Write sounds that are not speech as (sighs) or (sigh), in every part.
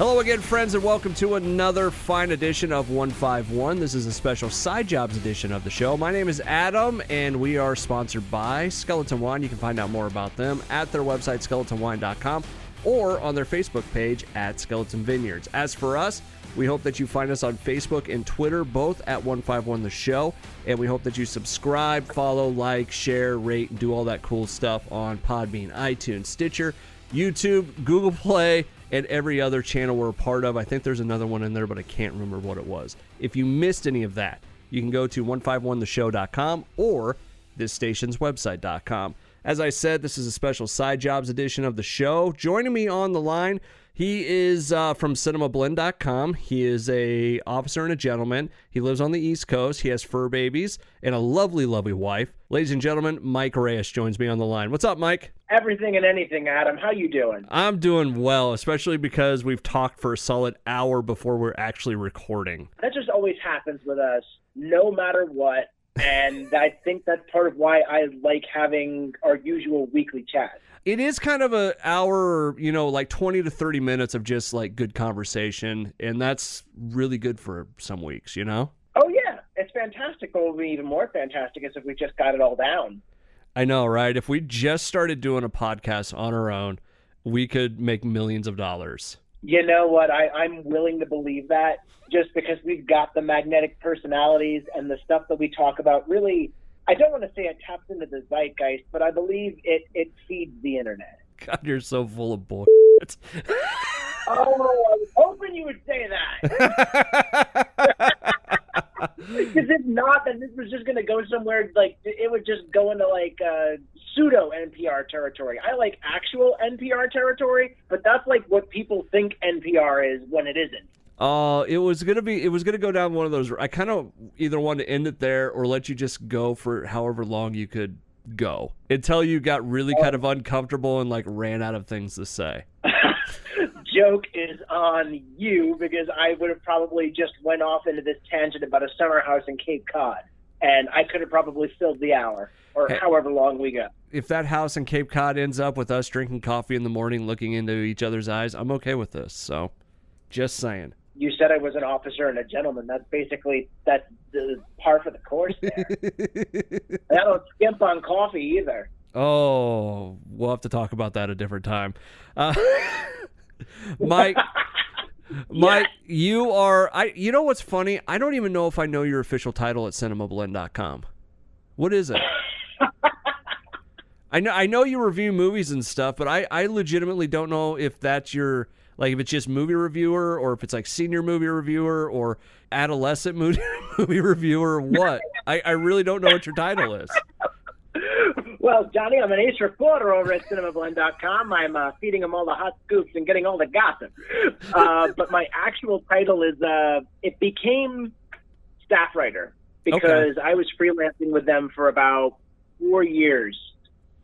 Hello again, friends, and welcome to another fine edition of 151. This is a special side jobs edition of the show. My name is Adam, and we are sponsored by Skeleton Wine. You can find out more about them at their website, skeletonwine.com, or on their Facebook page at Skeleton Vineyards. As for us, we hope that you find us on Facebook and Twitter, both at 151 The Show. And we hope that you subscribe, follow, like, share, rate, and do all that cool stuff on Podbean, iTunes, Stitcher, YouTube, Google Play, and every other channel we're a part of. I think there's another one in there, but I can't remember what it was. If you missed any of that, you can go to 151theshow.com or this station's website.com. As I said, this is a special side jobs edition of the show. Joining me on the line, he is uh, from cinemablend.com. He is a officer and a gentleman. He lives on the East Coast. He has fur babies and a lovely, lovely wife. Ladies and gentlemen, Mike Reyes joins me on the line. What's up, Mike? Everything and anything, Adam. How you doing? I'm doing well, especially because we've talked for a solid hour before we're actually recording. That just always happens with us, no matter what. And (laughs) I think that's part of why I like having our usual weekly chat. It is kind of a hour, you know, like 20 to 30 minutes of just like good conversation, and that's really good for some weeks, you know? Oh yeah, it's fantastic. What would be even more fantastic is if we just got it all down. I know, right? If we just started doing a podcast on our own, we could make millions of dollars. You know what? I, I'm willing to believe that just because we've got the magnetic personalities and the stuff that we talk about really I don't want to say it taps into the zeitgeist, but I believe it it feeds the internet. God, you're so full of bullshit. (laughs) oh, I was hoping you would say that. (laughs) Because if not, then this was just going to go somewhere like it would just go into like uh, pseudo NPR territory. I like actual NPR territory, but that's like what people think NPR is when it isn't. Uh, it was gonna be. It was gonna go down one of those. I kind of either wanted to end it there or let you just go for however long you could go until you got really kind of uncomfortable and like ran out of things to say. (laughs) Joke is on you because I would have probably just went off into this tangent about a summer house in Cape Cod, and I could have probably filled the hour or hey, however long we go. If that house in Cape Cod ends up with us drinking coffee in the morning, looking into each other's eyes, I'm okay with this. So, just saying you said I was an officer and a gentleman. That's basically that's the par for the course there. (laughs) I don't skimp on coffee either. Oh, we'll have to talk about that a different time. Uh, (laughs) Mike, (laughs) Mike, yeah. you are. I. You know what's funny? I don't even know if I know your official title at cinemablend.com. What is it? (laughs) I know. I know you review movies and stuff, but I. I legitimately don't know if that's your like if it's just movie reviewer or if it's like senior movie reviewer or adolescent (laughs) movie, movie reviewer or what. I, I really don't know what your title is. Well, Johnny, I'm an ace reporter over at cinemablend.com. I'm uh, feeding them all the hot scoops and getting all the gossip. Uh, (laughs) but my actual title is uh, it became staff writer because okay. I was freelancing with them for about four years,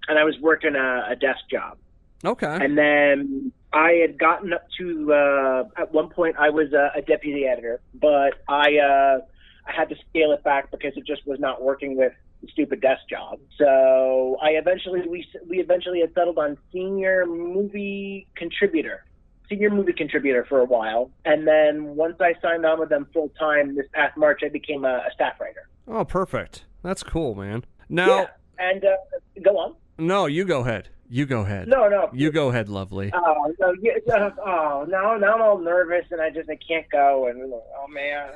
and I was working a, a desk job. Okay. And then I had gotten up to uh, at one point I was a, a deputy editor, but I uh, I had to scale it back because it just was not working with stupid desk job. So I eventually we we eventually had settled on senior movie contributor, senior movie contributor for a while, and then once I signed on with them full time this past March, I became a, a staff writer. Oh, perfect. That's cool, man. Now, yeah, and uh, go on. No, you go ahead. You go ahead. No, no. You go ahead, lovely. Oh, no, uh, oh, now, now I'm all nervous and I just I can't go and oh man.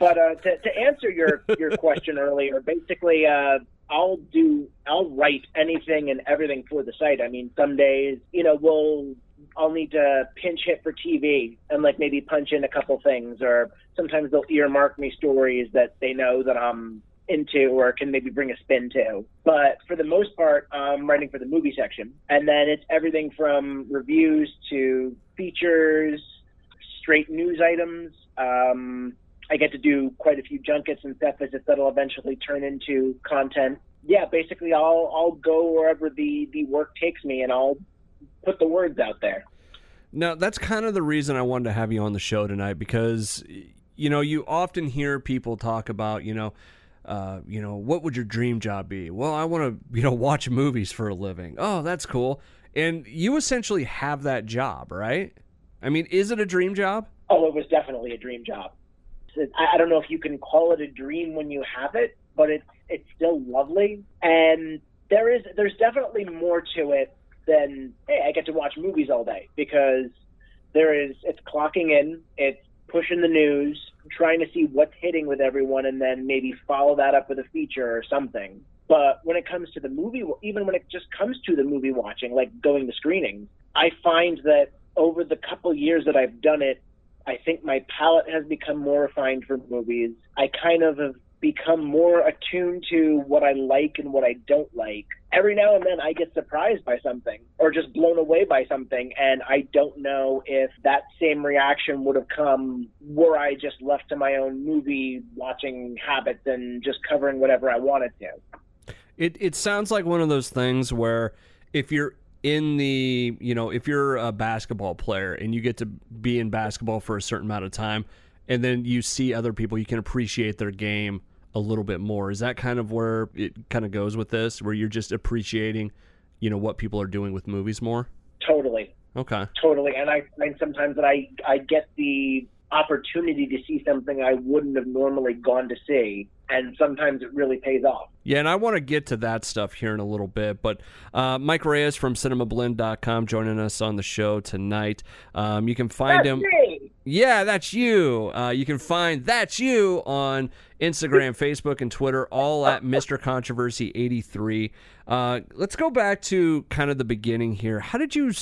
But uh, to to answer your (laughs) your question earlier, basically, uh, I'll do I'll write anything and everything for the site. I mean, some days, you know, we'll I'll need to pinch hit for TV and like maybe punch in a couple things, or sometimes they'll earmark me stories that they know that I'm into or can maybe bring a spin to. But for the most part, I'm writing for the movie section. And then it's everything from reviews to features, straight news items. Um, I get to do quite a few junkets and set visits that'll eventually turn into content. Yeah, basically, I'll I'll go wherever the the work takes me, and I'll put the words out there. Now, that's kind of the reason I wanted to have you on the show tonight because you know you often hear people talk about you know uh, you know, what would your dream job be? Well, I want to, you know, watch movies for a living. Oh, that's cool. And you essentially have that job, right? I mean, is it a dream job? Oh, it was definitely a dream job. I don't know if you can call it a dream when you have it, but it's it's still lovely. And there is there's definitely more to it than hey, I get to watch movies all day because there is it's clocking in, it's pushing the news, trying to see what's hitting with everyone, and then maybe follow that up with a feature or something. But when it comes to the movie, even when it just comes to the movie watching, like going to screenings, I find that over the couple years that I've done it, I think my palate has become more refined for movies. I kind of have become more attuned to what I like and what I don't like. Every now and then I get surprised by something or just blown away by something, and I don't know if that same reaction would have come were I just left to my own movie watching habits and just covering whatever I wanted to. It it sounds like one of those things where if you're in the you know if you're a basketball player and you get to be in basketball for a certain amount of time and then you see other people you can appreciate their game a little bit more. Is that kind of where it kind of goes with this where you're just appreciating you know what people are doing with movies more? Totally. Okay. Totally and i find sometimes that i i get the opportunity to see something i wouldn't have normally gone to see and sometimes it really pays off. Yeah, and I want to get to that stuff here in a little bit. But uh, Mike Reyes from CinemaBlend.com joining us on the show tonight. Um, you can find that's him. Me. Yeah, that's you. Uh, you can find that's you on Instagram, Facebook, and Twitter, all at Mr. Controversy 83. Uh, let's go back to kind of the beginning here. How did you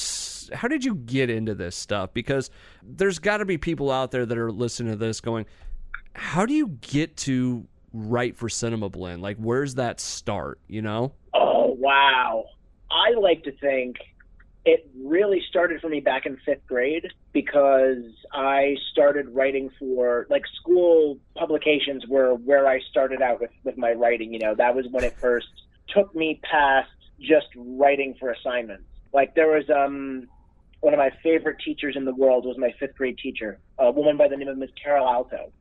how did you get into this stuff? Because there's got to be people out there that are listening to this going, "How do you get to write for Cinema Blend? Like, where's that start? You know? Oh wow! I like to think it really started for me back in fifth grade because I started writing for like school publications were where I started out with with my writing. You know, that was when it first took me past just writing for assignments. Like there was um one of my favorite teachers in the world was my fifth grade teacher, a woman by the name of Miss Carol Alto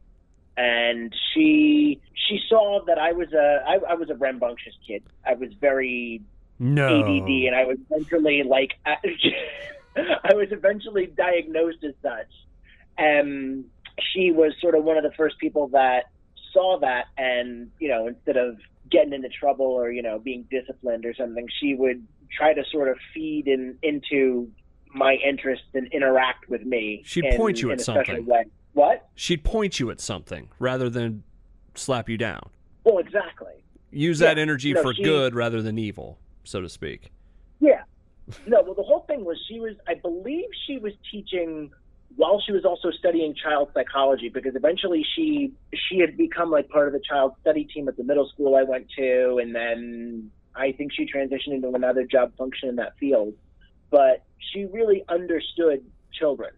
and she she saw that I was a I, I was a rambunctious kid. I was very no. ADD, and I was eventually like (laughs) I was eventually diagnosed as such. And she was sort of one of the first people that saw that, and you know, instead of getting into trouble or you know being disciplined or something, she would try to sort of feed in into my interest and interact with me. She'd in, point you at something. Way. What? She'd point you at something rather than slap you down. Well, exactly. Use Yeah, that energy no, for she- good rather than evil, so to speak. Yeah. (laughs) No, well, the whole thing was she was, I believe she was teaching while she was also studying child psychology because eventually she she had become like part of the child study team at the middle school I went to, and then I think she transitioned into another job function in that field. But she really understood children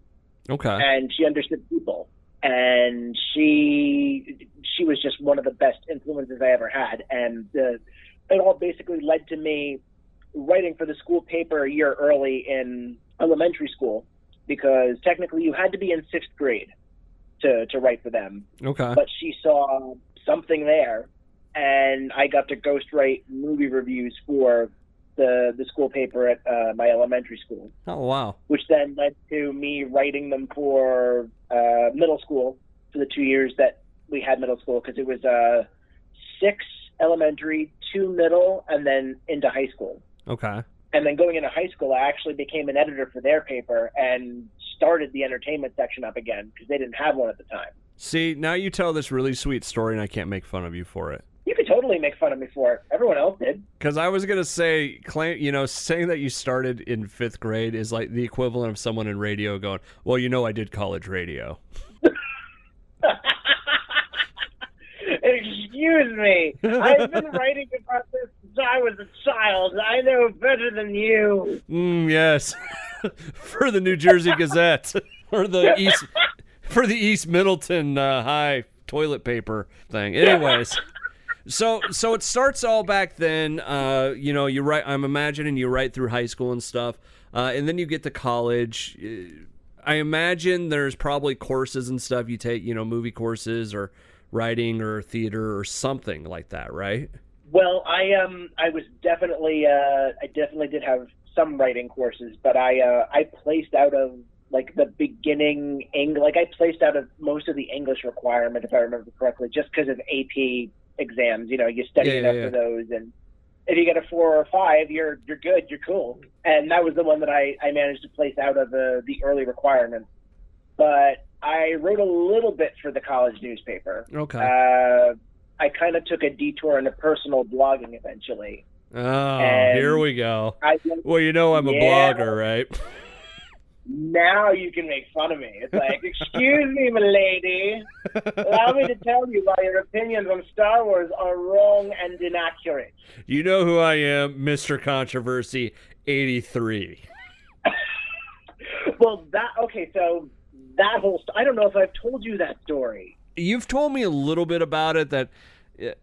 Okay. and she understood people and she she was just one of the best influences I ever had and uh, it all basically led to me writing for the school paper a year early in elementary school because technically you had to be in sixth grade to to write for them Okay. but she saw something there and I got to ghostwrite movie reviews for the the school paper at uh, my elementary school Oh wow. which then led to me writing them for uh, middle school for the two years that we had middle school because it was uh, six elementary, two middle, and then into high school. Okay. And then going into high school, I actually became an editor for their paper and started the entertainment section up again because they didn't have one at the time. See, now you tell this really sweet story, and I can't make fun of you for it. You could totally make fun of me for it. Everyone else did. Because I was gonna say, claim, you know, saying that you started in fifth grade is like the equivalent of someone in radio going, "Well, you know, I did college radio." (laughs) Excuse me. I've been (laughs) writing about this since I was a child. I know better than you. Mm, yes, (laughs) for the New Jersey Gazette (laughs) or the East for the East Middleton uh, High toilet paper thing. Anyways, so so it starts all back then. Uh, you know, you write. I'm imagining you write through high school and stuff, uh, and then you get to college. Uh, I imagine there's probably courses and stuff you take. You know, movie courses or writing or theater or something like that, right? Well, I um I was definitely uh I definitely did have some writing courses, but I uh I placed out of like the beginning English. Like I placed out of most of the English requirement, if I remember correctly, just because of AP exams. You know, you study Yeah, yeah, enough yeah. for those, and if you get a four or a five, you're you're good, you're cool. And that was the one that I I managed to place out of the the early requirements. But I wrote a little bit for the college newspaper. Okay. Uh, I kind of took a detour into personal blogging eventually. oh, and- here we go. Well, you know I'm a Yeah. blogger, right? now you can make fun of me. It's like, excuse me, my lady. Allow me to tell you why your opinions on Star Wars are wrong and inaccurate. You know who I am, Mr. Controversy 83. (laughs) Well, that okay. So that whole st- I don't know if I've told you that story. You've told me a little bit about it that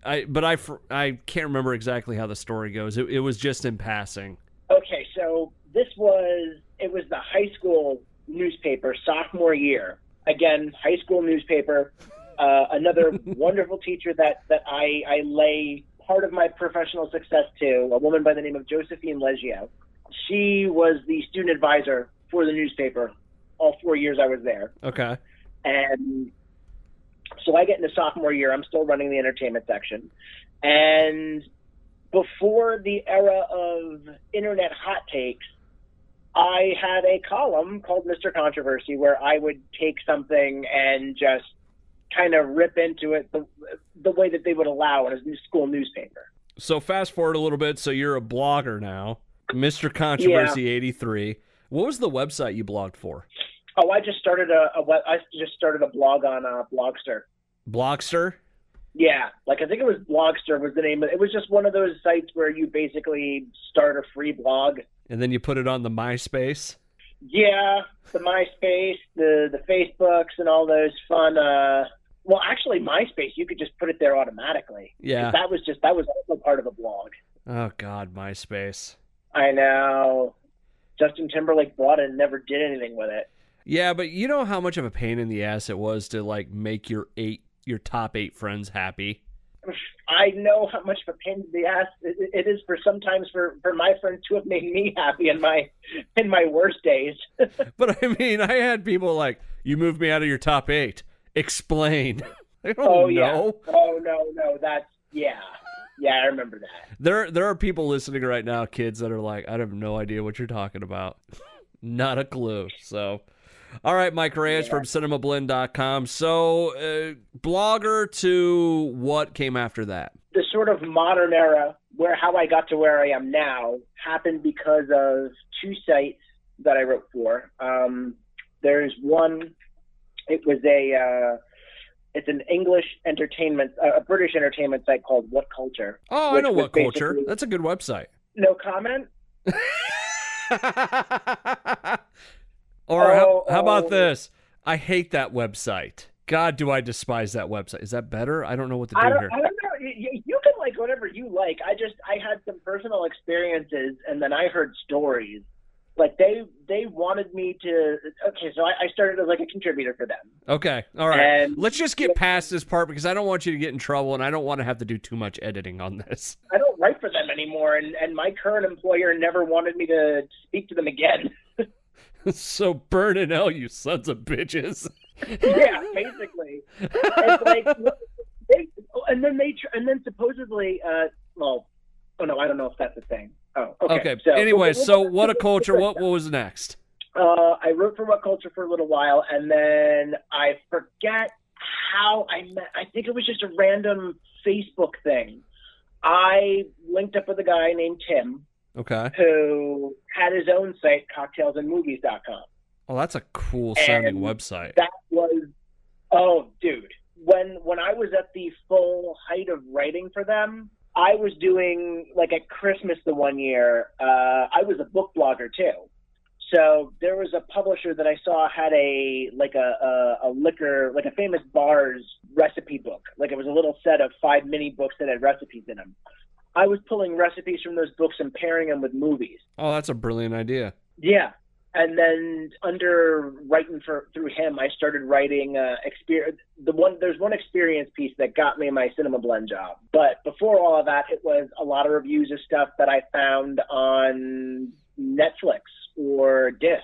I but I I can't remember exactly how the story goes. It, it was just in passing. Okay, so this was it was the high school newspaper sophomore year. Again, high school newspaper. Uh, another (laughs) wonderful teacher that that I I lay part of my professional success to, a woman by the name of Josephine Leggio. She was the student advisor for the newspaper all four years I was there. Okay. And so I get into sophomore year. I'm still running the entertainment section. And before the era of internet hot takes, I had a column called Mr. Controversy where I would take something and just kind of rip into it the, the way that they would allow in a school newspaper. So fast forward a little bit. So you're a blogger now, Mr. Controversy 83. What was the website you blogged for? Oh, I just started a, a web, I just started a blog on uh, Blogster. Blogster? Yeah, like I think it was Blogster was the name. It was just one of those sites where you basically start a free blog. And then you put it on the MySpace? Yeah, the MySpace, the the Facebooks, and all those fun. uh Well, actually, MySpace you could just put it there automatically. Yeah. That was just that was also part of a blog. Oh God, MySpace. I know. Justin Timberlake bought it and never did anything with it. Yeah, but you know how much of a pain in the ass it was to like make your eight your top eight friends happy. I know how much of a pain in the ass it, is for sometimes for for my friends to have made me happy in my in my worst days. (laughs) But I mean, I had people like, "You moved me out of your top eight. Explain." (laughs) I don't oh know. yeah. Oh no, no, that's yeah. Yeah, I remember that. There, there are people listening right now, kids that are like, "I have no idea what you're talking about. (laughs) Not a clue." So, all right, Mike Reyes from CinemaBlend.com. So, uh, blogger to what came after that? The sort of modern era where how I got to where I am now happened because of two sites that I wrote for. Um, there's one. It was a. Uh, it's an English entertainment, uh, a British entertainment site called What Culture. Oh, I know what culture. That's a good website. No comment. (laughs) or how, Oh, how about oh. this? I hate that website. God, do I despise that website? Is that better? I don't know what to do don't, here. I don't know. You- you can like whatever you like. I just I had some personal experiences, and then I heard stories. Like they they wanted me to. Okay, so I, I started as like a contributor for them. Okay, all right. And- Let's just get past this part because I don't want you to get in trouble, and I don't want to have to do too much editing on this. (laughs) I don't write for them anymore, and and my current employer never wanted me to speak to them again. (laughs) so burn in hell, you sons of bitches. yeah, (laughs) basically. It's like they, oh, and then they and then supposedly, uh, well, oh no, I don't know if that's a thing. Oh, okay. Okay. So, anyway, so what a (laughs) culture. What what was next? Uh, I wrote for What Culture for a little while, and then I forget how I met. I think it was just a random Facebook thing. I linked up with a guy named Tim Okay. who had his own site, cocktailsandmovies.com. Oh, that's a cool sounding And website. That was, oh, dude. When when I was at the full height of writing for them, I was doing like at Christmas the one year. Uh, I was a book blogger too. So there was a publisher that I saw had a like a, a a liquor like a famous bar's recipe book. Like it was a little set of five mini books that had recipes in them. I was pulling recipes from those books and pairing them with movies. Oh, that's a brilliant idea. Yeah. And then under writing for through him, I started writing uh, experience. The one there's one experience piece that got me my cinema blend job. But before all of that, it was a lot of reviews of stuff that I found on Netflix or Disc.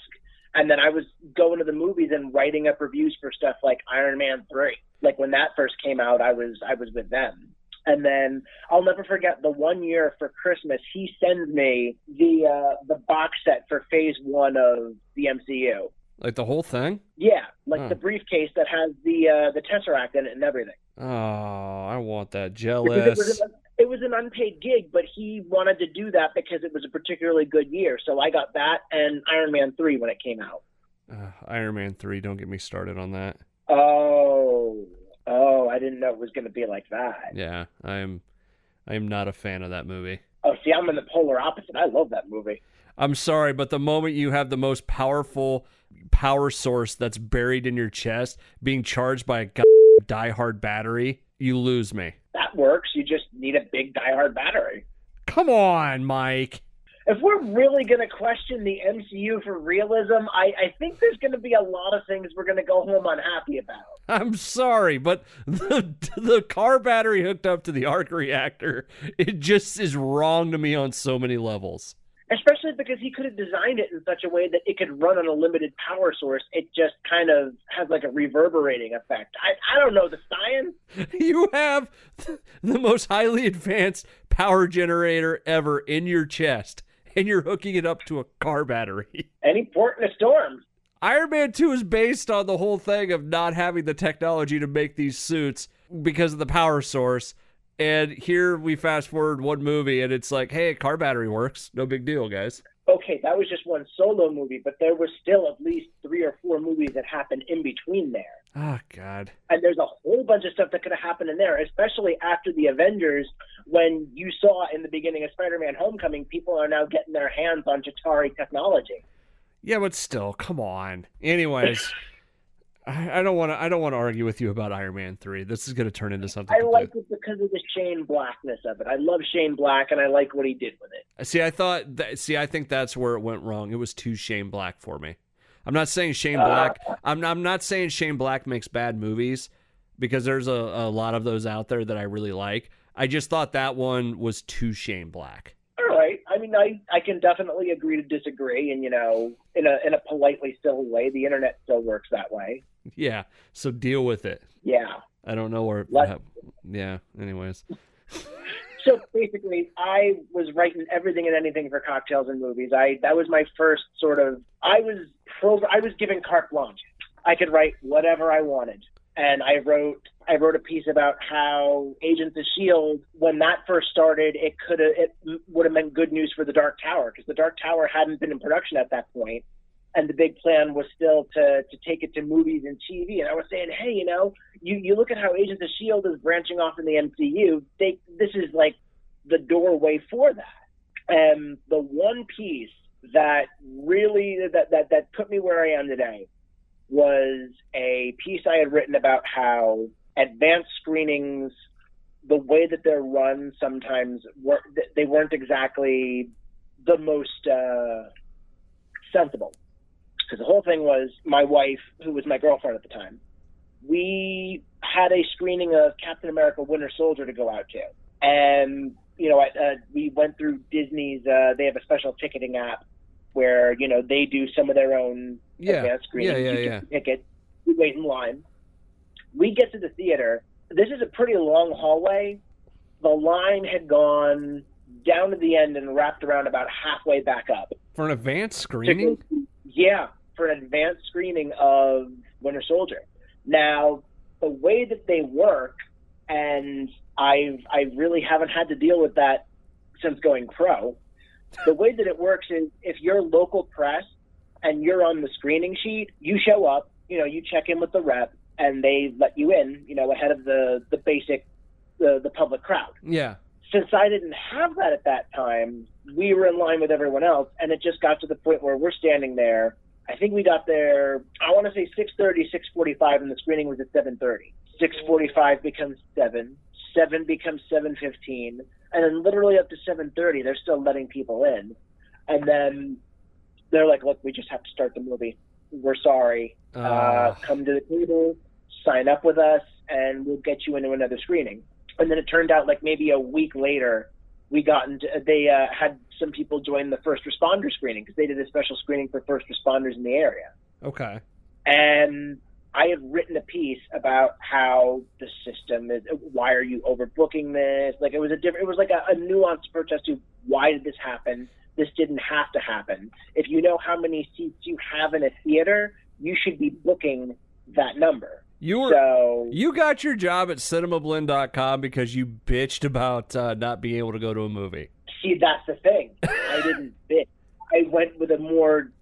And then I was going to the movies and writing up reviews for stuff like Iron Man 3. Like when that first came out, I was I was with them. And then I'll never forget the one year for Christmas, he sends me the uh, the box set for Phase One of the MCU. Like the whole thing? Yeah, like the briefcase that has the uh, the Tesseract in it and everything. Oh, I want that. Because It Jealous. was, a, it was an unpaid gig, but he wanted to do that because it was a particularly good year. So I got that and Iron Man three when it came out. Uh, Iron Man 3, don't get me started on that. Oh, oh, I didn't know it was going to be like that. Yeah, I'm I am not a fan of that movie. Oh, see, I'm in the polar opposite. I love that movie. I'm sorry, but the moment you have the most powerful power source that's buried in your chest being charged by a diehard battery, you lose me. That works. You just need a big diehard battery. Come on, Mike. If we're really going to question the MCU for realism, I, I think there's going to be a lot of things we're going to go home unhappy about. I'm sorry, but the the car battery hooked up to the arc reactor, it just is wrong to me on so many levels. Especially because he could have designed it in such a way that it could run on a limited power source. It just kind of has like a reverberating effect. I, I don't know the science. (laughs) You have the most highly advanced power generator ever in your chest, (laughs) and you're hooking it up to a car battery. (laughs) Any port in a storm. Iron Man 2 is based on the whole thing of not having the technology to make these suits because of the power source. And here we fast forward one movie and it's like, hey, car battery works. No big deal, guys. Okay, that was just one solo movie, but there were still at least three or four movies that happened in between there. Oh, God. And there's a whole bunch of stuff that could have happened in there, especially after the Avengers, when you saw in the beginning of Spider Man Homecoming, people are now getting their hands on Chitauri technology. Yeah, but still, come on. Anyways, (laughs) I, I don't want to. I don't want to argue with you about Iron Man three. This is going to turn into something. I like it because of the Shane Blackness of it. I love Shane Black, and I like what he did with it. See, I thought. That, see, I think that's where it went wrong. It was too Shane Black for me. I'm not saying Shane Uh, Black. I'm. I'm not saying Shane Black makes bad movies because there's a, a lot of those out there that I really like. I just thought that one was too Shane Black. All right. I mean, I, I can definitely agree to disagree, and you know, in a in a politely civil way. The internet still works that way. Yeah. So deal with it. Yeah. I don't know where. Let- yeah. Anyways. (laughs) So basically, I was writing everything and anything for cocktails and movies. I that was my first sort of. I was pro. I was given carte blanche. I could write whatever I wanted, and I wrote. I wrote a piece about how Agents of Shield, when that first started, it could have it would have meant good news for the Dark Tower because the Dark Tower hadn't been in production at that point, and the big plan was still to to take it to movies and TV. And I was saying, hey, you know, you you look at how Agents of Shield is branching off in the MCU. They this is like the doorway for that. And the one piece that really that that that put me where I am today was a piece I had written about how advanced screenings, the way that they're run, sometimes were, they weren't exactly the most uh, sensible. Because the whole thing was my wife, who was my girlfriend at the time, we had a screening of Captain America: Winter Soldier to go out to, and you know, uh, we went through Disney's. Uh, they have a special ticketing app where you know they do some of their own Yeah. advanced screenings. Yeah. Yeah. you Yeah. ticket, you wait in line. We get to the theater. This is a pretty long hallway. The line had gone down to the end and wrapped around about halfway back up. For an advanced screening. Yeah, for an advanced screening of Winter Soldier. Now, the way that they work, and I've I really haven't had to deal with that since going pro. The way that it works is if you're local press and you're on the screening sheet, you show up, you know, you check in with the rep, and they let you in, you know, ahead of the the basic the the public crowd Yeah. since I didn't have that at that time, we were in line with everyone else, and it just got to the point where we're standing there. I think we got there. I want to say 6:30, 6:45, and the screening was at 7:30. 6:45 becomes seven. Seven becomes 7:15, and then literally up to 7:30, they're still letting people in, and then they're like, "Look, we just have to start the movie. We're sorry. Uh, Uh, come to the table, sign up with us, and we'll get you into another screening." And then it turned out like maybe a week later, we got into they uh, had some people join the first responder screening because they did a special screening for first responders in the area. Okay. And I had written a piece about how the system is. Why are you overbooking this? Like it was a different. It was like a, a nuanced protest to why did this happen. This didn't have to happen. If you know how many seats you have in a theater, you should be booking that number. You were So you got your job at cinemablend.com because you bitched about uh, not being able to go to a movie. see, that's the thing. I didn't (laughs) bitch. I went with a more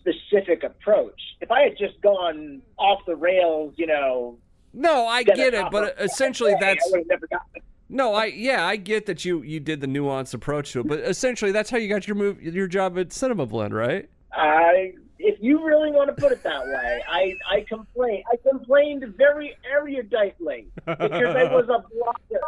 specific approach. If I had just gone off the rails, you know, No, I get it, but essentially I that's would have never gotten it. no, I yeah, I get that you you did the nuanced approach to it, but essentially that's how you got your move your job at Cinema Blend, right? I, if you really want to put it that way, I, I complained. I complained very eruditely because I was a blocker.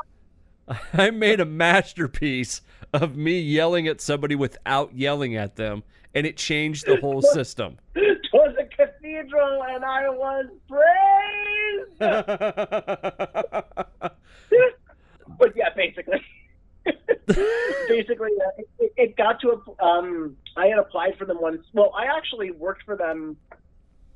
I made a masterpiece of me yelling at somebody without yelling at them, and it changed the whole system. (laughs) It was a cathedral, and I was praised. (laughs) (laughs) but yeah, basically, (laughs) basically, uh, it, it got to a. Um, I had applied for them once. Well, I actually worked for them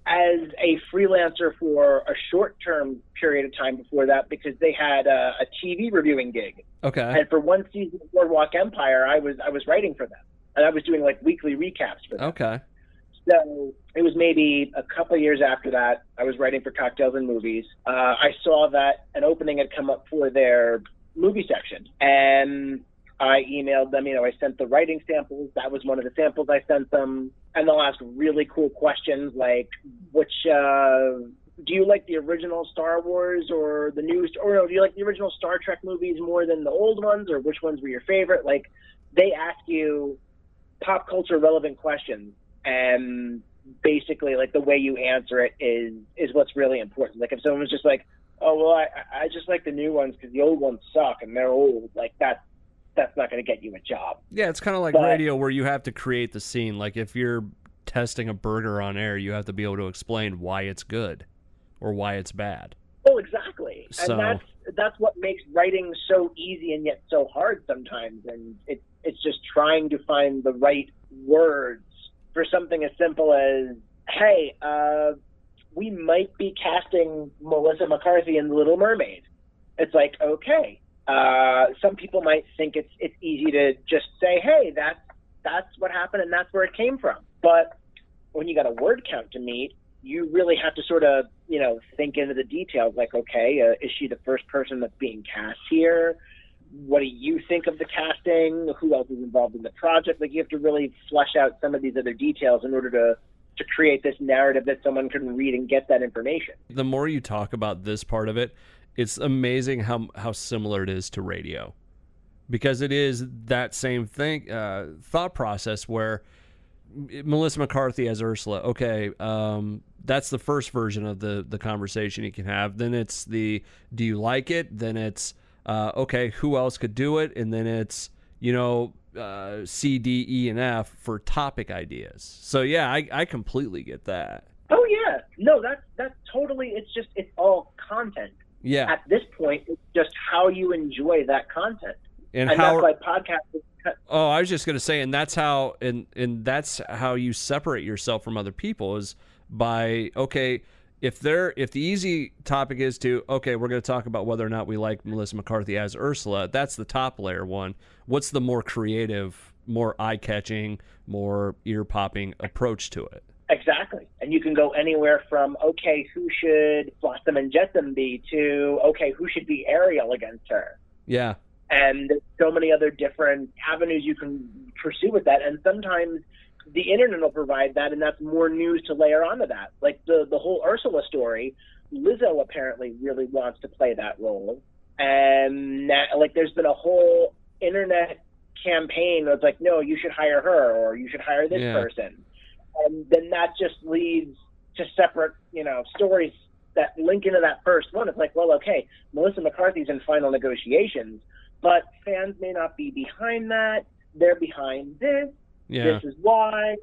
as a freelancer for a short-term period of time before that because they had a, a TV reviewing gig, okay. and for one season of Boardwalk Empire, I was I was writing for them, and I was doing like weekly recaps for them. Okay. So it was maybe a couple of years after that. I was writing for Cocktails and Movies. Uh, I saw that an opening had come up for their movie section, and I emailed them. You know, I sent the writing samples. That was one of the samples I sent them, and they'll ask really cool questions like, "Which uh, do you like the original Star Wars or the new, or no, do you like the original Star Trek movies more than the old ones, or which ones were your favorite?" Like, they ask you pop culture relevant questions and basically like the way you answer it is is what's really important like if someone's just like oh well i i just like the new ones because the old ones suck and they're old like that that's not going to get you a job Yeah, it's kind of like But- radio where you have to create the scene. Like if you're testing a burger on air, you have to be able to explain why it's good or why it's bad. oh exactly So- and that's that's what makes writing so easy and yet so hard sometimes and it it's just trying to find the right words for something as simple as hey uh we might be casting Melissa McCarthy in The Little Mermaid. It's like, okay. Uh, some people might think it's it's easy to just say, hey, that's that's what happened and that's where it came from. But when you got a word count to meet, you really have to sort of, you know, think into the details. Like, okay, uh, is she the first person that's being cast here? What do you think of the casting? Who else is involved in the project? Like, you have to really flesh out some of these other details in order to to create this narrative that someone can read and get that information. The more you talk about this part of it, it's amazing how how similar it is to radio, because it is that same thing uh, thought process where Melissa McCarthy as Ursula. Okay, um, that's the first version of the the conversation you can have. Then it's the do you like it? Then it's uh, okay, who else could do it? And then it's you know uh, C, D, E, and F for topic ideas. So yeah, I, I completely get that. Oh yeah, no, that's that's totally. It's just it's all content. Yeah, At this point, it's just how you enjoy that content, and, and how that's why podcasting. Oh, I was just gonna say, and that's how, and and that's how you separate yourself from other people is by okay, if they're if the easy topic is to okay, we're gonna talk about whether or not we like Melissa McCarthy as Ursula. That's the top layer one. What's the more creative, more eye catching, more ear popping approach to it? Exactly. And you can go anywhere from, okay, who should Flotsam and Jetsam be, to, okay, who should be Ariel against her? Yeah, And so many other different avenues you can pursue with that. And sometimes the internet will provide that, and that's more news to layer onto that. Like the, the whole Ursula story, Lizzo apparently really wants to play that role. And that, like, there's been a whole internet campaign that's like, no, you should hire her, or you should hire this Yeah. person and then that just leads to separate, you know, stories that link into that first one. It's like, well, okay, Melissa McCarthy's in final negotiations, but fans may not be behind that. They're behind this. Yeah, This is why.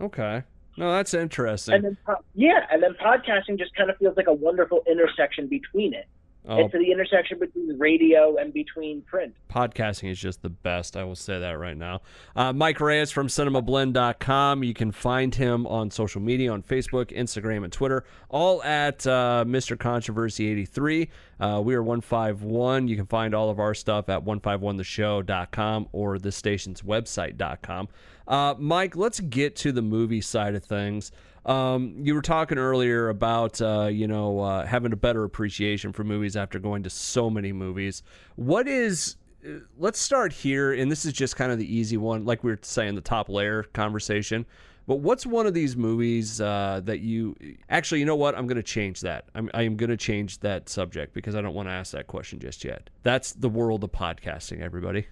okay. No, that's interesting. And then, yeah, and then podcasting just kind of feels like a wonderful intersection between it. Oh. It's the intersection between radio and between print. Podcasting is just the best. I will say that right now. Uh, Mike Reyes from cinemablend.com. You can find him on social media on Facebook, Instagram, and Twitter, all at uh, Mr. Controversy 83. Uh, we are 151. You can find all of our stuff at 151theshow.com or the station's website.com. Uh, Mike, let's get to the movie side of things. Um, you were talking earlier about uh, you know uh, having a better appreciation for movies after going to so many movies. What is uh, let's start here, and this is just kind of the easy one, like we were saying, the top layer conversation. But what's one of these movies uh, that you actually? You know what? I'm going to change that. I'm I am going to change that subject because I don't want to ask that question just yet. That's the world of podcasting, everybody.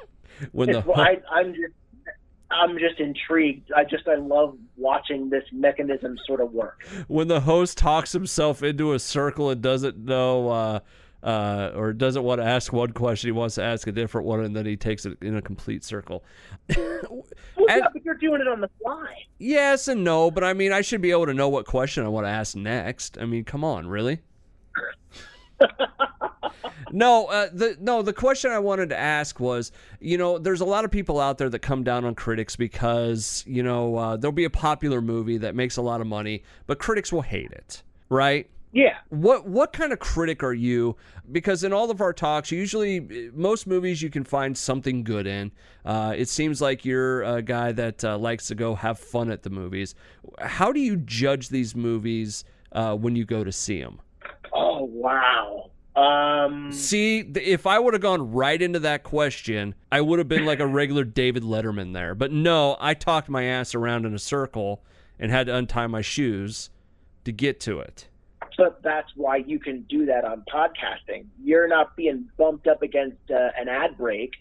(laughs) when the well, I, I'm just I'm just intrigued. I just I love watching this mechanism sort of work. When the host talks himself into a circle and doesn't know uh, uh, or doesn't want to ask one question, he wants to ask a different one, and then he takes it in a complete circle. (laughs) well, yeah, but you're doing it on the fly. Yes and no, but I mean, I should be able to know what question I want to ask next. I mean, come on, really? (laughs) no, uh, the no. The question I wanted to ask was, you know, there's a lot of people out there that come down on critics because you know uh, there'll be a popular movie that makes a lot of money, but critics will hate it, right? Yeah. What what kind of critic are you? Because in all of our talks, usually most movies you can find something good in. Uh, it seems like you're a guy that uh, likes to go have fun at the movies. How do you judge these movies uh, when you go to see them? Oh wow. Um, See, if I would have gone right into that question, I would have been like a regular David Letterman there. But no, I talked my ass around in a circle and had to untie my shoes to get to it. But that's why you can do that on podcasting. You're not being bumped up against uh, an ad break.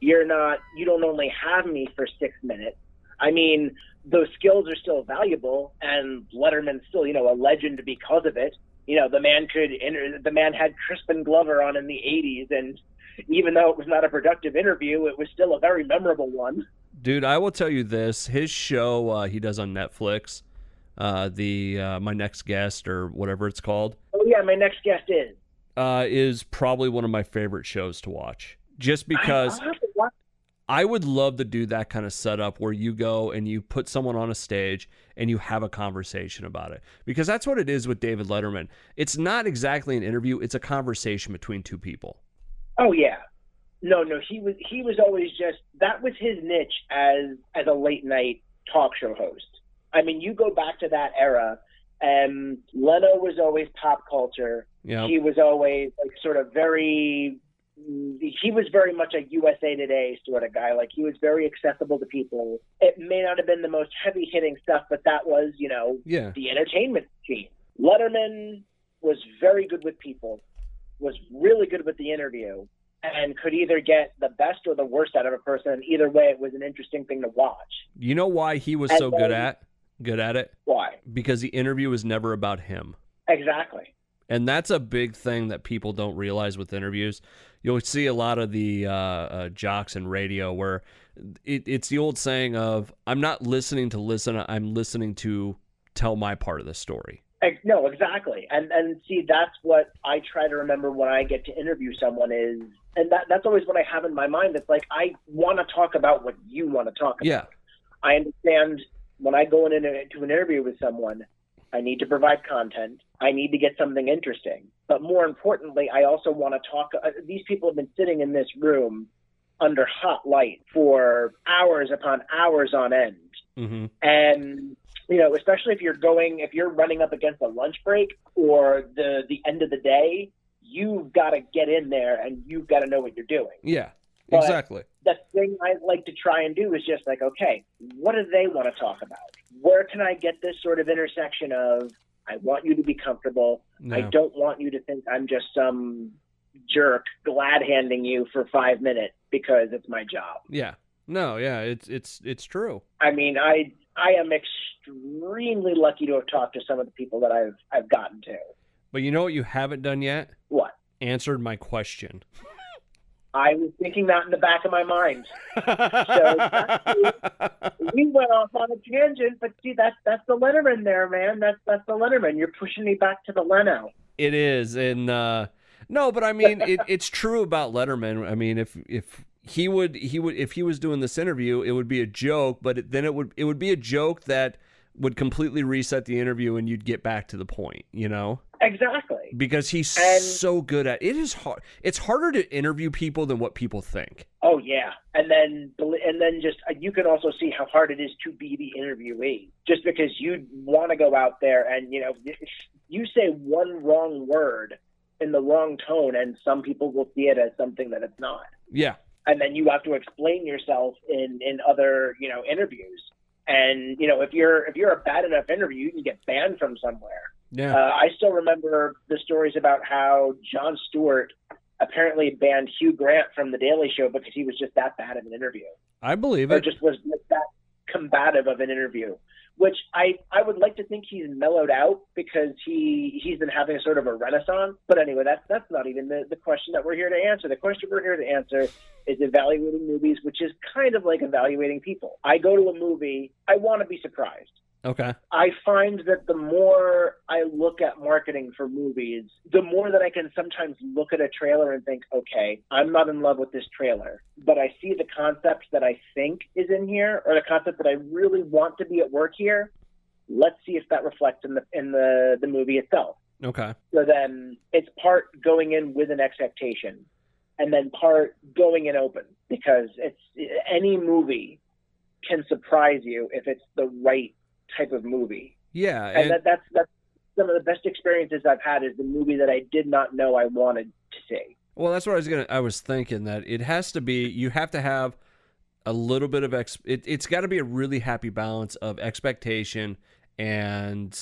You're not. You don't only have me for six minutes. I mean, those skills are still valuable, and Letterman's still, you know, a legend because of it you know, the man could enter, the man had Crispin Glover on in the 80s, and even though it was not a productive interview, it was still a very memorable one. Dude, I will tell you this: his show uh, he does on Netflix, uh, the uh, my next guest or whatever it's called. Oh yeah, my next guest is uh, is probably one of my favorite shows to watch, just because. I, I would love to do that kind of setup where you go and you put someone on a stage and you have a conversation about it. Because that's what it is with David Letterman. It's not exactly an interview, it's a conversation between two people. Oh yeah. No, no, he was he was always just that was his niche as as a late night talk show host. I mean, you go back to that era and Leno was always pop culture. Yeah. He was always like sort of very he was very much a USA Today sort of guy. Like he was very accessible to people. It may not have been the most heavy hitting stuff, but that was, you know, yeah. the entertainment machine. Letterman was very good with people, was really good with the interview, and could either get the best or the worst out of a person. Either way, it was an interesting thing to watch. You know why he was and so then, good at good at it? Why? Because the interview was never about him. Exactly. And that's a big thing that people don't realize with interviews. You'll see a lot of the uh, uh, jocks and radio where it, it's the old saying of, I'm not listening to listen, I'm listening to tell my part of the story. No, exactly. And and see that's what I try to remember when I get to interview someone is and that that's always what I have in my mind. It's like I want to talk about what you want to talk about. Yeah. I understand when I go in into an interview with someone, I need to provide content. I need to get something interesting. But more importantly, I also want to talk. Uh, these people have been sitting in this room under hot light for hours upon hours on end. Mm-hmm. And, you know, especially if you're going, if you're running up against a lunch break or the, the end of the day, you've got to get in there and you've got to know what you're doing. Yeah, but exactly. The thing I like to try and do is just like, okay, what do they want to talk about? Where can I get this sort of intersection of I want you to be comfortable. No. I don't want you to think I'm just some jerk glad handing you for five minutes because it's my job. Yeah. No, yeah, it's it's it's true. I mean, I I am extremely lucky to have talked to some of the people that I've I've gotten to. But you know what you haven't done yet? What? Answered my question. (laughs) I was thinking that in the back of my mind. so (laughs) we went off on a tangent, but see, that's that's the Letterman there, man. That's that's the Letterman. You're pushing me back to the Leno. It is, and uh, No, but I mean, it, it's true about Letterman. I mean, if if he would he would if he was doing this interview, it would be a joke, but then it would it would be a joke that would completely reset the interview and you'd get back to the point, you know? Exactly. Because he's And- so good at it is hard it's harder to interview people than what people think. Oh yeah, and then and then just uh, you can also see how hard it is to be the interviewee, just because you want to go out there and you know you say one wrong word in the wrong tone, and some people will see it as something that it's not, Yeah. and then you have to explain yourself in in other you know interviews, and you know if you're if you're a bad enough interview, you can get banned from somewhere. Yeah. Uh, I still remember the stories about how Jon Stewart apparently banned Hugh Grant from The Daily Show because he was just that bad of an interview, I believe or it. just was that combative of an interview. Which I, I would like to think he's mellowed out because he he's been having a sort of a renaissance. But anyway, that's that's not even the, the question that we're here to answer. The question we're here to answer is evaluating movies, which is kind of like evaluating people. I go to a movie, I want to be surprised. Okay. I find that the more I look at marketing for movies, the more that I can sometimes look at a trailer and think, okay, I'm not in love with this trailer, but I see the concept that I think is in here or the concept that I really want to be at work here. Let's see if that reflects in the in the, the movie itself. Okay. So then it's part going in with an expectation and then part going in open because it's any movie can surprise you if it's the right type of movie. Yeah. And, And, that, that's that's some of the best experiences I've had is the movie that I did not know I wanted to see. well, that's what I was gonna. I was thinking that it has to be. You have to have a little bit of ex. It, it's got to be a really happy balance of expectation and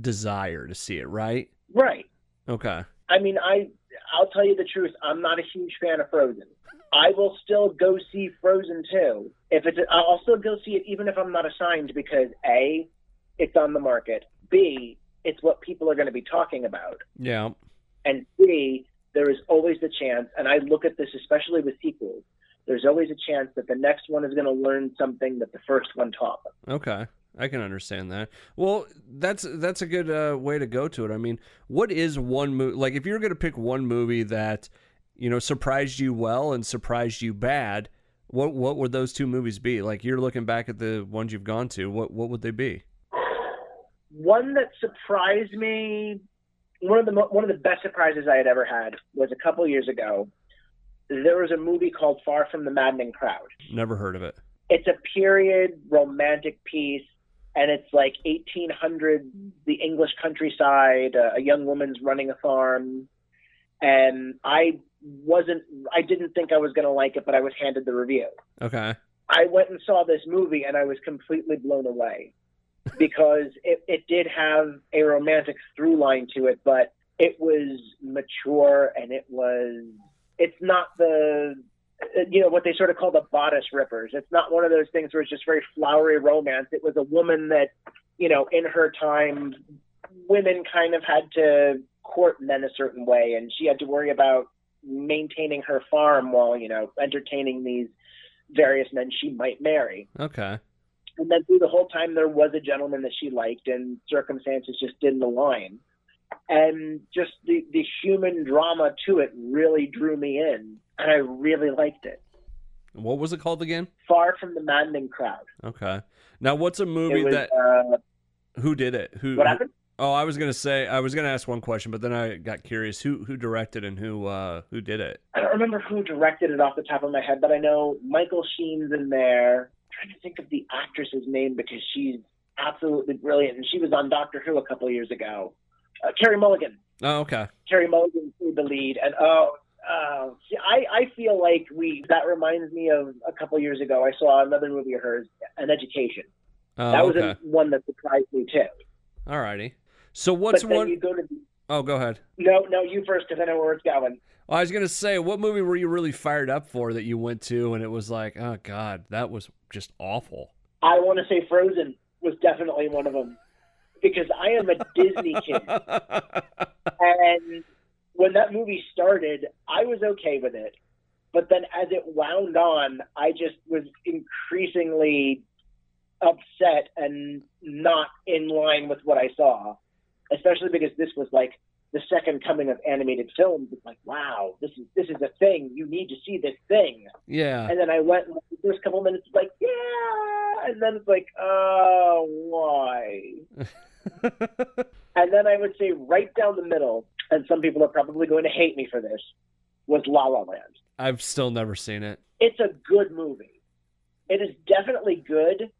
desire to see it. Right. Right. Okay. I mean, I I'll tell you the truth. I'm not a huge fan of Frozen. I will still go see Frozen 2 if it's. I'll still go see it even if I'm not assigned because a, it's on the market. B, it's what people are going to be talking about. Yeah. And C, there is always the chance, and I look at this especially with sequels. There's always a chance that the next one is going to learn something that the first one taught them. Okay. I can understand that. Well, that's that's a good uh, way to go to it. I mean, what is one movie? Like, if you're going to pick one movie that you know surprised you well and surprised you bad, what what would those two movies be? Like, you're looking back at the ones you've gone to. What what would they be? One that surprised me, one of the one of the best surprises I had ever had was a couple years ago. There was a movie called Far from the Maddening Crowd. Never heard of it. It's a period romantic piece, and it's like 1800, the English countryside. Uh, a young woman's running a farm, and I wasn't. I didn't think I was going to like it, but I was handed the review. Okay. I went and saw this movie and I was completely blown away (laughs) because it, it did have a romantic through line to it, but it was mature and it was, it's not the, you know, what they sort of call the bodice rippers. It's not one of those things where it's just very flowery romance. It was a woman that, you know, in her time, women kind of had to court men a certain way and she had to worry about maintaining her farm while, you know, entertaining these various men she might marry. Okay. And then through the whole time, there was a gentleman that she liked, and circumstances just didn't align. And just the, the human drama to it really drew me in, and I really liked it. What was it called again? Far from the maddening crowd. Okay. Now, what's a movie was, that uh, who did it? Who? what who- happened? Oh, I was gonna say I was gonna ask one question, but then I got curious. Who who directed and who uh who did it? I don't remember who directed it off the top of my head, but I know Michael Sheen's in there. I'm trying to think of the actress's name because she's absolutely brilliant, and she was on Doctor Who a couple of years ago. Uh, Carey Mulligan. Oh, okay. Carey Mulligan played the lead, and oh, uh, I I feel like we that reminds me of a couple years ago. I saw another movie of hers, An Education. Oh, that was okay. a, one that surprised me too. Alrighty. So what's one you go to oh go ahead. no, no, you first because I know where it's going. Well, I was gonna say, what movie were you really fired up for that you went to and it was like, oh god, that was just awful. I want to say Frozen was definitely one of them because I am a Disney kid, (laughs) and when that movie started, I was okay with it. But then as it wound on, I just was increasingly upset and not in line with what I saw, especially because this was like the second coming of animated films. It's like, wow, this is this is a thing. You need to see this thing. Yeah. And then I went and the first couple minutes, like, yeah, and then it's like, oh, why? (laughs) and then I would say right down the middle, and some people are probably going to hate me for this, was La La Land. I've still never seen it. It's a good movie. It is definitely good,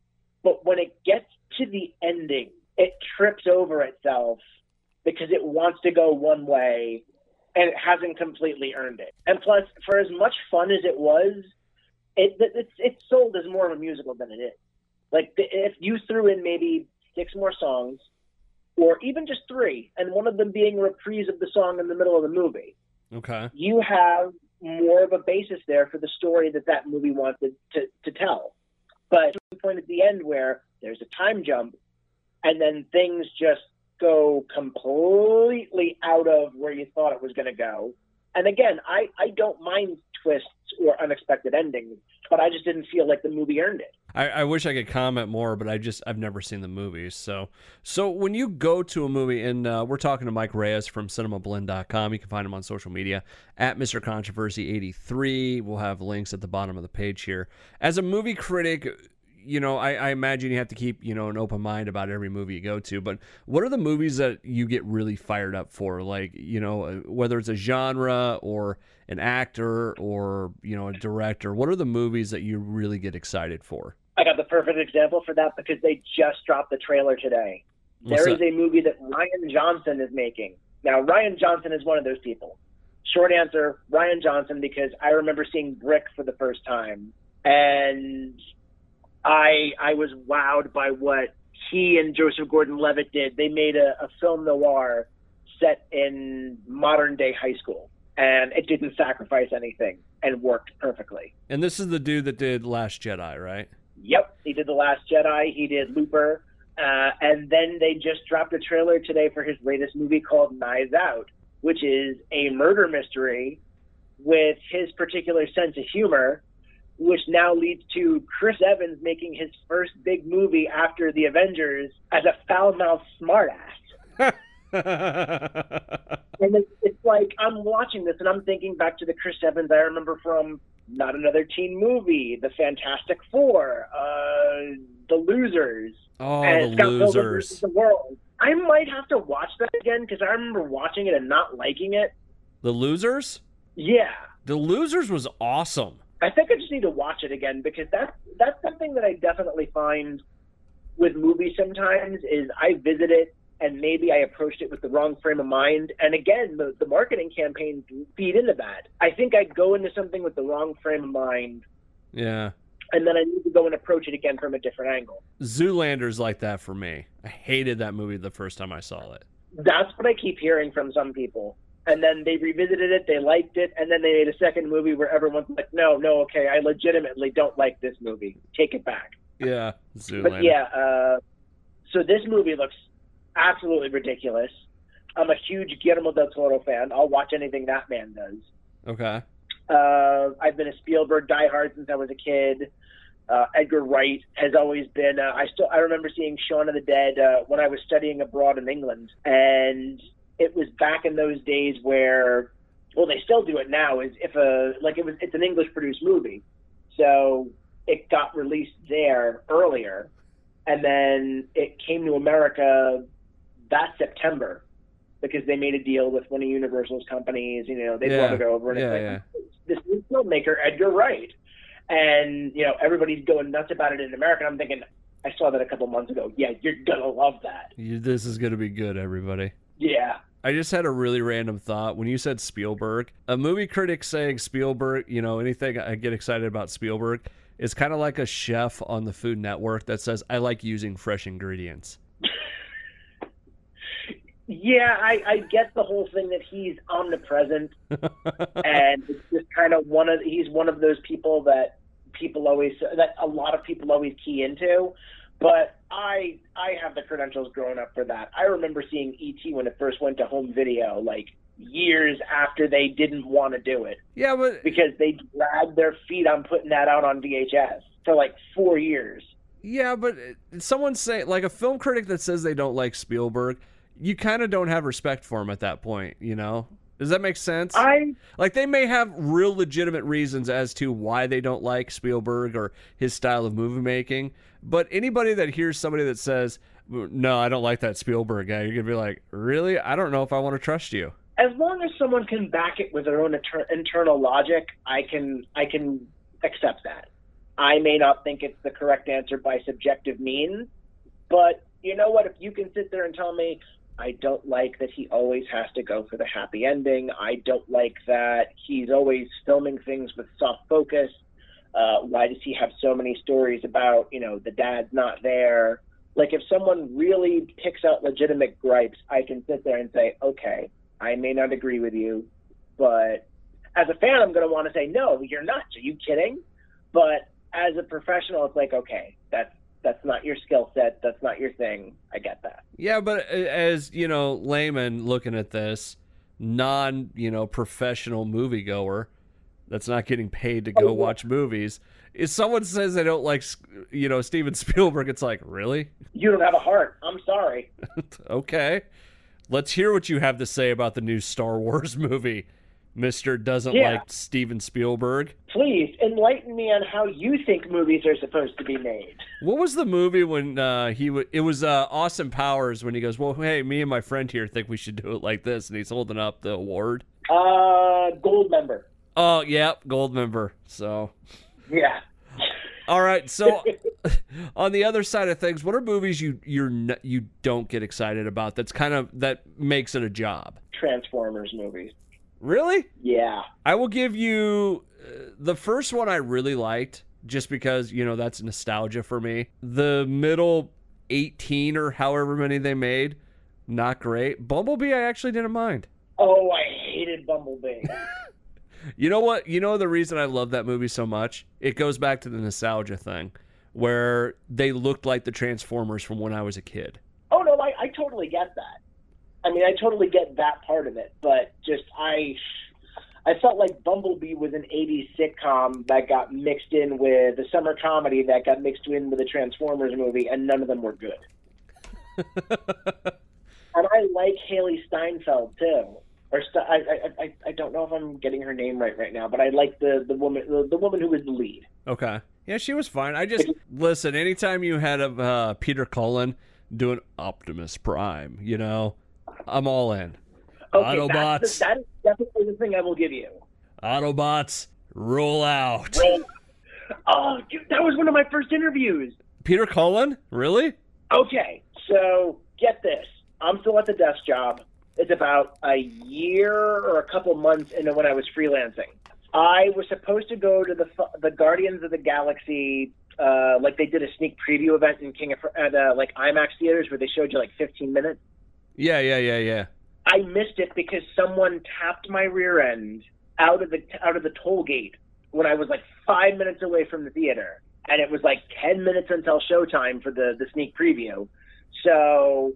but when it gets to the ending, it trips over itself because it wants to go one way and it hasn't completely earned it. And plus, for as much fun as it was, it it's it's sold as more of a musical than it is. Like if you threw in maybe six more songs, or even just three, and one of them being a reprise of the song in the middle of the movie, Okay. you have more of a basis there for the story that that movie wanted to, to tell. But to the point at the end where there's a time jump, and then things just go completely out of where you thought it was going to go. And again, I, I don't mind twists or unexpected endings, but I just didn't feel like the movie earned it. I, I wish I could comment more, but I just I've never seen the movies. So so when you go to a movie, and uh, we're talking to Mike Reyes from CinemaBlend.com. You can find him on social media at Mr. Controversy eighty three. We'll have links at the bottom of the page here. As a movie critic, you know I, I imagine you have to keep you know an open mind about every movie you go to. But what are the movies that you get really fired up for? Like you know uh, whether it's a genre or an actor or you know a director. What are the movies that you really get excited for? I got the perfect example for that because they just dropped the trailer today. What's There is a movie that Rian Johnson is making. Now, Rian Johnson is one of those people. Short answer, Rian Johnson, because I remember seeing Brick for the first time, and I I was wowed by what he and Joseph Gordon-Levitt did. They made a, a film noir set in modern day high school, and it didn't sacrifice anything and worked perfectly. And this is the dude that did Last Jedi, right? Yep, he did The Last Jedi. He did Looper, uh, and then they just dropped a trailer today for his latest movie called Knives Out, which is a murder mystery with his particular sense of humor, which now leads to Chris Evans making his first big movie after the Avengers as a foul-mouthed smartass. (laughs) And it's, it's like I'm watching this and I'm thinking back to the Chris Evans I remember from Not Another Teen Movie, The Fantastic Four, uh, The Losers, oh, and the Scott losers. the World. I might have to watch that again because I remember watching it and not liking it. The losers? Yeah, The losers was awesome. I think I just need to watch it again because that's that's something that I definitely find with movies sometimes is I visit it and maybe I approached it with the wrong frame of mind. And again, the, the marketing campaigns feed into that. I think I go into something with the wrong frame of mind Yeah. and then I need to go and approach it again from a different angle. Zoolander's like that for me. I hated that movie the first time I saw it. That's what I keep hearing from some people. And then they revisited it, they liked it, and then they made a second movie where everyone's like, no, no, okay, I legitimately don't like this movie. Take it back. Yeah. Zoolander. But yeah, uh, so this movie looks absolutely ridiculous. I'm a huge Guillermo del Toro fan. I'll watch anything that man does. Okay. Uh, I've been a Spielberg diehard since I was a kid. Uh, Edgar Wright has always been. Uh, I still I remember seeing Shaun of the Dead uh, when I was studying abroad in England, and it was back in those days where, well, they still do it now. Is if a like it was it's an English produced movie, so it got released there earlier, and then it came to America that September because they made a deal with one of Universal's companies. You know, they Yeah. brought it over, and Yeah, it's like this new filmmaker Edgar Wright, and you know everybody's going nuts about it in America. I'm thinking, I saw that a couple months ago. Yeah, you're gonna love that. You, this is going to be good, everybody. Yeah, I just had a really random thought when you said Spielberg. A movie critic saying Spielberg, you know, anything I get excited about Spielberg is kind of like a chef on the Food Network that says, I like using fresh ingredients. yeah, I, I get the whole thing that he's omnipresent, (laughs) and it's just kind of one of he's one of those people that people always that a lot of people always key into. But I I have the credentials growing up for that. I remember seeing ET when it first went to home video, like years after they didn't want to do it yeah, but because they dragged their feet on putting that out on VHS for like four years. Yeah, but uh, someone say like a film critic that says they don't like Spielberg, you kind of don't have respect for him at that point. You know, does that make sense? I like they may have real legitimate reasons as to why they don't like Spielberg or his style of movie making, but anybody that hears somebody that says, "No, I don't like that Spielberg guy," you're gonna be like, "Really? I don't know if I want to trust you." as long as someone can back it with their own inter- internal logic, I can I can accept that. I may not think it's the correct answer by subjective means, but you know what? If you can sit there and tell me, I don't like that he always has to go for the happy ending. I don't like that he's always filming things with soft focus. Uh, why does he have so many stories about, you know, the dad's not there? Like, if someone really picks out legitimate gripes, I can sit there and say, okay, I may not agree with you, but as a fan, I'm going to want to say, no, you're nuts. Are you kidding? But as a professional, it's like, okay, that's that's not your skill set. That's not your thing. I get that. Yeah, but as you know, layman looking at this, non you know professional moviegoer, that's not getting paid to go oh, yeah. watch movies. If someone says they don't like, you know, Steven (laughs) Spielberg, it's like, really? You don't have a heart. I'm sorry. (laughs) okay. Let's hear what you have to say about the new Star Wars (laughs) movie. Mister doesn't yeah. like Steven Spielberg. Please enlighten me on how you think movies are supposed to be made. What was the movie when uh, he? W- it was uh, Austin Powers when he goes, "Well, hey, me and my friend here think we should do it like this," and he's holding up the award. Uh, Goldmember. Oh, yeah, Goldmember. So. Yeah. All right. So, (laughs) on the other side of things, what are movies you you're you don't get excited about? That's kind of that makes it a job. Transformers movies. Really? Yeah. I will give you uh, the first one I really liked just because, you know, that's nostalgia for me. The middle 18 or however many they made, not great. Bumblebee I actually didn't mind. Oh, I hated Bumblebee. (laughs) You know what? You know the reason I love that movie so much? It goes back to the nostalgia thing, where they looked like the Transformers from when I was a kid. Oh no, I, I totally get that. I mean, I totally get that part of it, but just I, I felt like Bumblebee was an '80s sitcom that got mixed in with a summer comedy that got mixed in with a Transformers movie, and none of them were good. (laughs) and I like Hailee Steinfeld too or st- I, I, I I don't know if I'm getting her name right right now, but I like the the woman the, the woman who was the lead. Okay, yeah, she was fine. I just listen. Anytime you had a uh, Peter Cullen doing Optimus Prime, you know, I'm all in. Okay, Autobots. that is definitely the thing I will give you. Autobots, roll out. Roll. Oh, dude, that was one of my first interviews. Peter Cullen, really? Okay, so get this. I'm still at the desk job it's about a year or a couple months into when I was freelancing. I was supposed to go to the the Guardians of the Galaxy, uh, like they did a sneak preview event in King of at uh, like IMAX theaters where they showed you like 15 minutes. Yeah, yeah, yeah, yeah. I missed it because someone tapped my rear end out of the out of the toll gate when I was like five minutes away from the theater, and it was like 10 minutes until showtime for the the sneak preview. So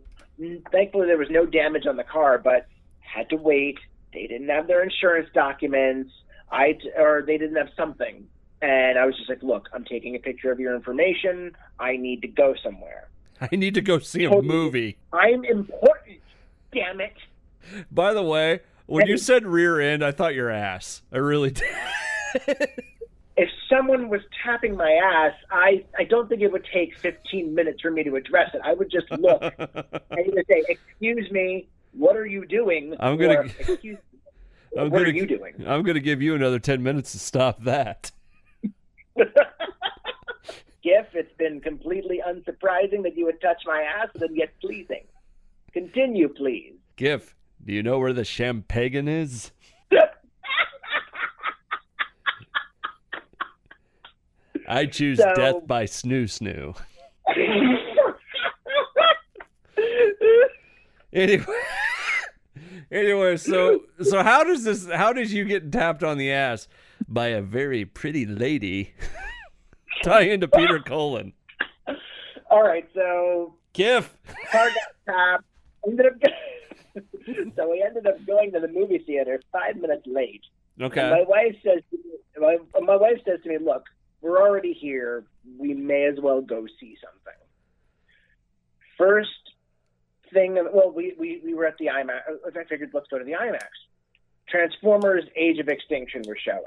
thankfully there was no damage on the car, but had to wait. They didn't have their insurance documents. I or they didn't have something, and I was just like, "Look, I'm taking a picture of your information. I need to go somewhere. (laughs) I need to go see a movie. I'm important. Damn it." By the way, when you said rear end, I thought your ass. I really did. (laughs) if someone was tapping my ass, I, I don't think it would take 15 minutes for me to address it. I would just look and either say, "Excuse me, what are you doing?" I'm gonna. Or, Excuse I'm what gonna, are you doing? I'm going to give you another 10 minutes to stop that. (laughs) Kif, it's been completely unsurprising that you would touch my ass, and yet pleasing. Continue, please. Kif, do you know where the champagne is? I choose so, death by snu snu. anyway, (laughs) anyway, so so how does this? How did you get tapped on the ass by a very pretty lady? (laughs) (laughs) Tie into Peter Cullen. All right, so Kif. Car got. Ended up. (laughs) so we ended up going to the movie theater five minutes late. Okay. And my wife says, to me, my, my wife says to me, "Look, we're already here. We may as well go see something. First thing. Well, we, we, we were at the IMAX. I figured let's go to the IMAX. Transformers: Age of Extinction were showing.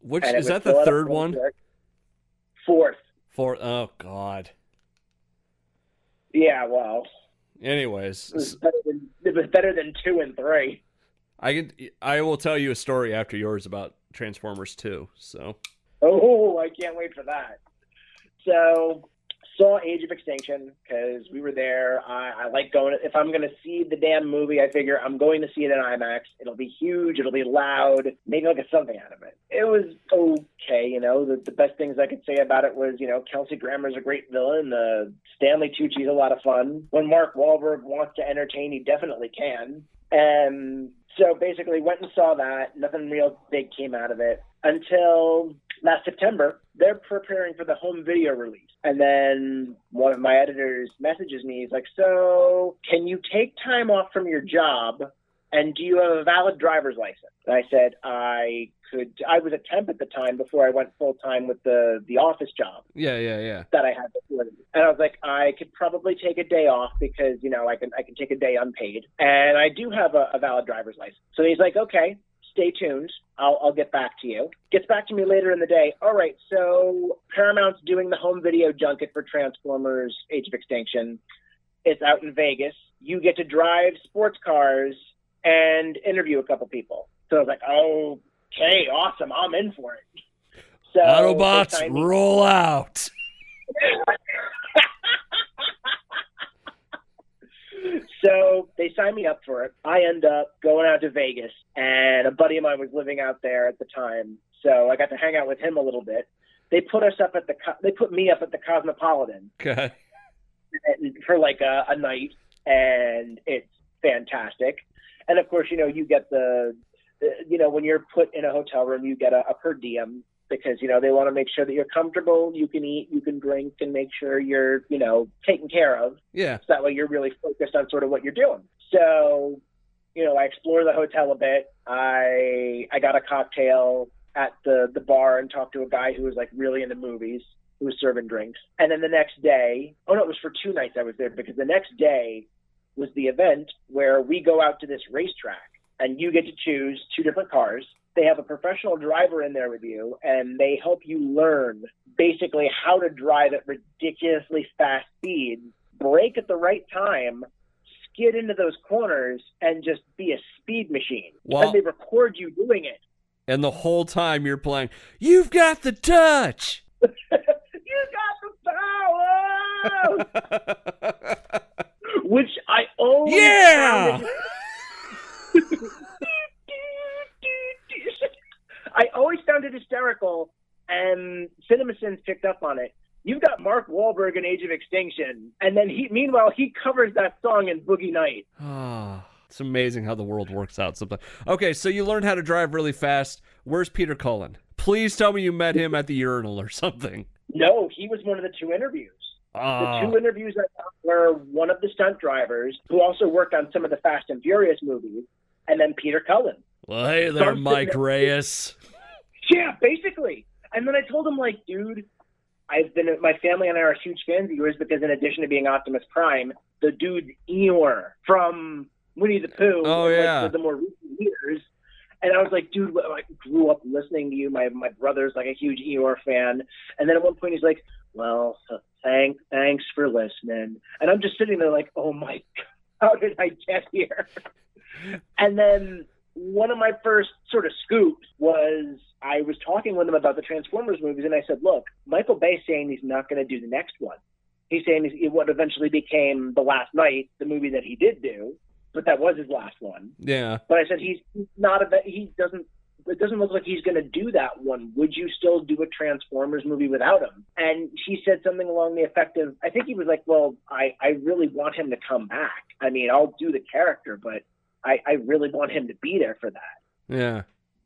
Which is was that the still at a third one? Fourth. Fourth. Oh God. Yeah, well, Anyways, it was better than it was better than two and three. I can I will tell you a story after yours about Transformers 2. So Oh, I can't wait for that. So, saw Age of Extinction because we were there. I, I like going. If I'm going to see the damn movie, I figure I'm going to see it in IMAX. It'll be huge. It'll be loud. Maybe I'll get something out of it. It was okay. You know, the, the best things I could say about it was, you know, Kelsey Grammer's a great villain. Uh, Stanley Tucci's a lot of fun. When Mark Wahlberg wants to entertain, he definitely can. And so basically went and saw that. Nothing real big came out of it until last September. They're preparing for the home video release. And then one of my editors messages me. He's like, So, can you take time off from your job? And do you have a valid driver's license? And I said, I could. I was a temp at the time before I went full time with the, the office job yeah, yeah, yeah. that I had before. And I was like, I could probably take a day off because you know I can I can take a day unpaid, and I do have a, a valid driver's license. So he's like, okay, stay tuned. I'll I'll get back to you. Gets back to me later in the day. All right, so Paramount's doing the home video junket for Transformers: Age of Extinction. It's out in Vegas. You get to drive sports cars and interview a couple people. So I was like, okay, awesome, I'm in for it. So Autobots roll out. (laughs) so they signed me up for it. I end up going out to Vegas, and a buddy of mine was living out there at the time, so I got to hang out with him a little bit. They put us up at the Co- they put me up at the Cosmopolitan Okay. for like a, a night, and it's fantastic. And of course, you know, you get the, the you know when you're put in a hotel room, you get a, a per diem because you know they want to make sure that you're comfortable, you can eat, you can drink, and make sure you're you know taken care of. Yeah. So that way you're really focused on sort of what you're doing. So, you know, I explored the hotel a bit. I I got a cocktail at the the bar and talked to a guy who was like really into movies who was serving drinks. And then the next day, oh no, it was for two nights I was there because the next day was the event where we go out to this racetrack and you get to choose two different cars. They have a professional driver in there with you and they help you learn basically how to drive at ridiculously fast speeds, brake at the right time, skid into those corners and just be a speed machine. Wow. And they record you doing it. And the whole time you're playing, you've got the touch. (laughs) you got the power! (laughs) Which I always Yeah! (laughs) I always found it hysterical, and CinemaSins picked up on it. You've got Mark Wahlberg in Age of Extinction, and then he, meanwhile, he covers that song in Boogie Night. Ah, (sighs) it's amazing how the world works out sometimes. Okay, so you learned how to drive really fast. Where's Peter Cullen? Please tell me you met him at the urinal or something. No, he was one of the two interviews. The Ah, two interviews I got were one of the stunt drivers who also worked on some of the Fast and Furious movies, and then Peter Cullen. Well, hey there, Mike Reyes. Yeah, basically. And then I told him, like, dude, I've been, my family and I are huge fans of yours because in addition to being Optimus Prime, the dude's Eeyore from Winnie the Pooh. Oh, like, yeah. the, more recent years. And I was like, dude, I grew up listening to you. My my brother's like a huge Eeyore fan. And then at one point he's like, well, thank, thanks for listening. And I'm just sitting there like, oh my, (laughs) God, how did I get here? and then one of my first sort of scoops was I was talking with him about the Transformers movies, and I said, "Look, Michael Bay's saying he's not going to do the next one. He's saying he's, what eventually became The Last Knight, the movie that he did do, but that was his last one. Yeah. But I said he's not a he doesn't." It doesn't look like he's going to do that one. Would you still do a Transformers movie without him? And he said something along the effect of, I think he was like, "Well, I I really want him to come back. I mean, I'll do the character, but I I really want him to be there for that." Yeah.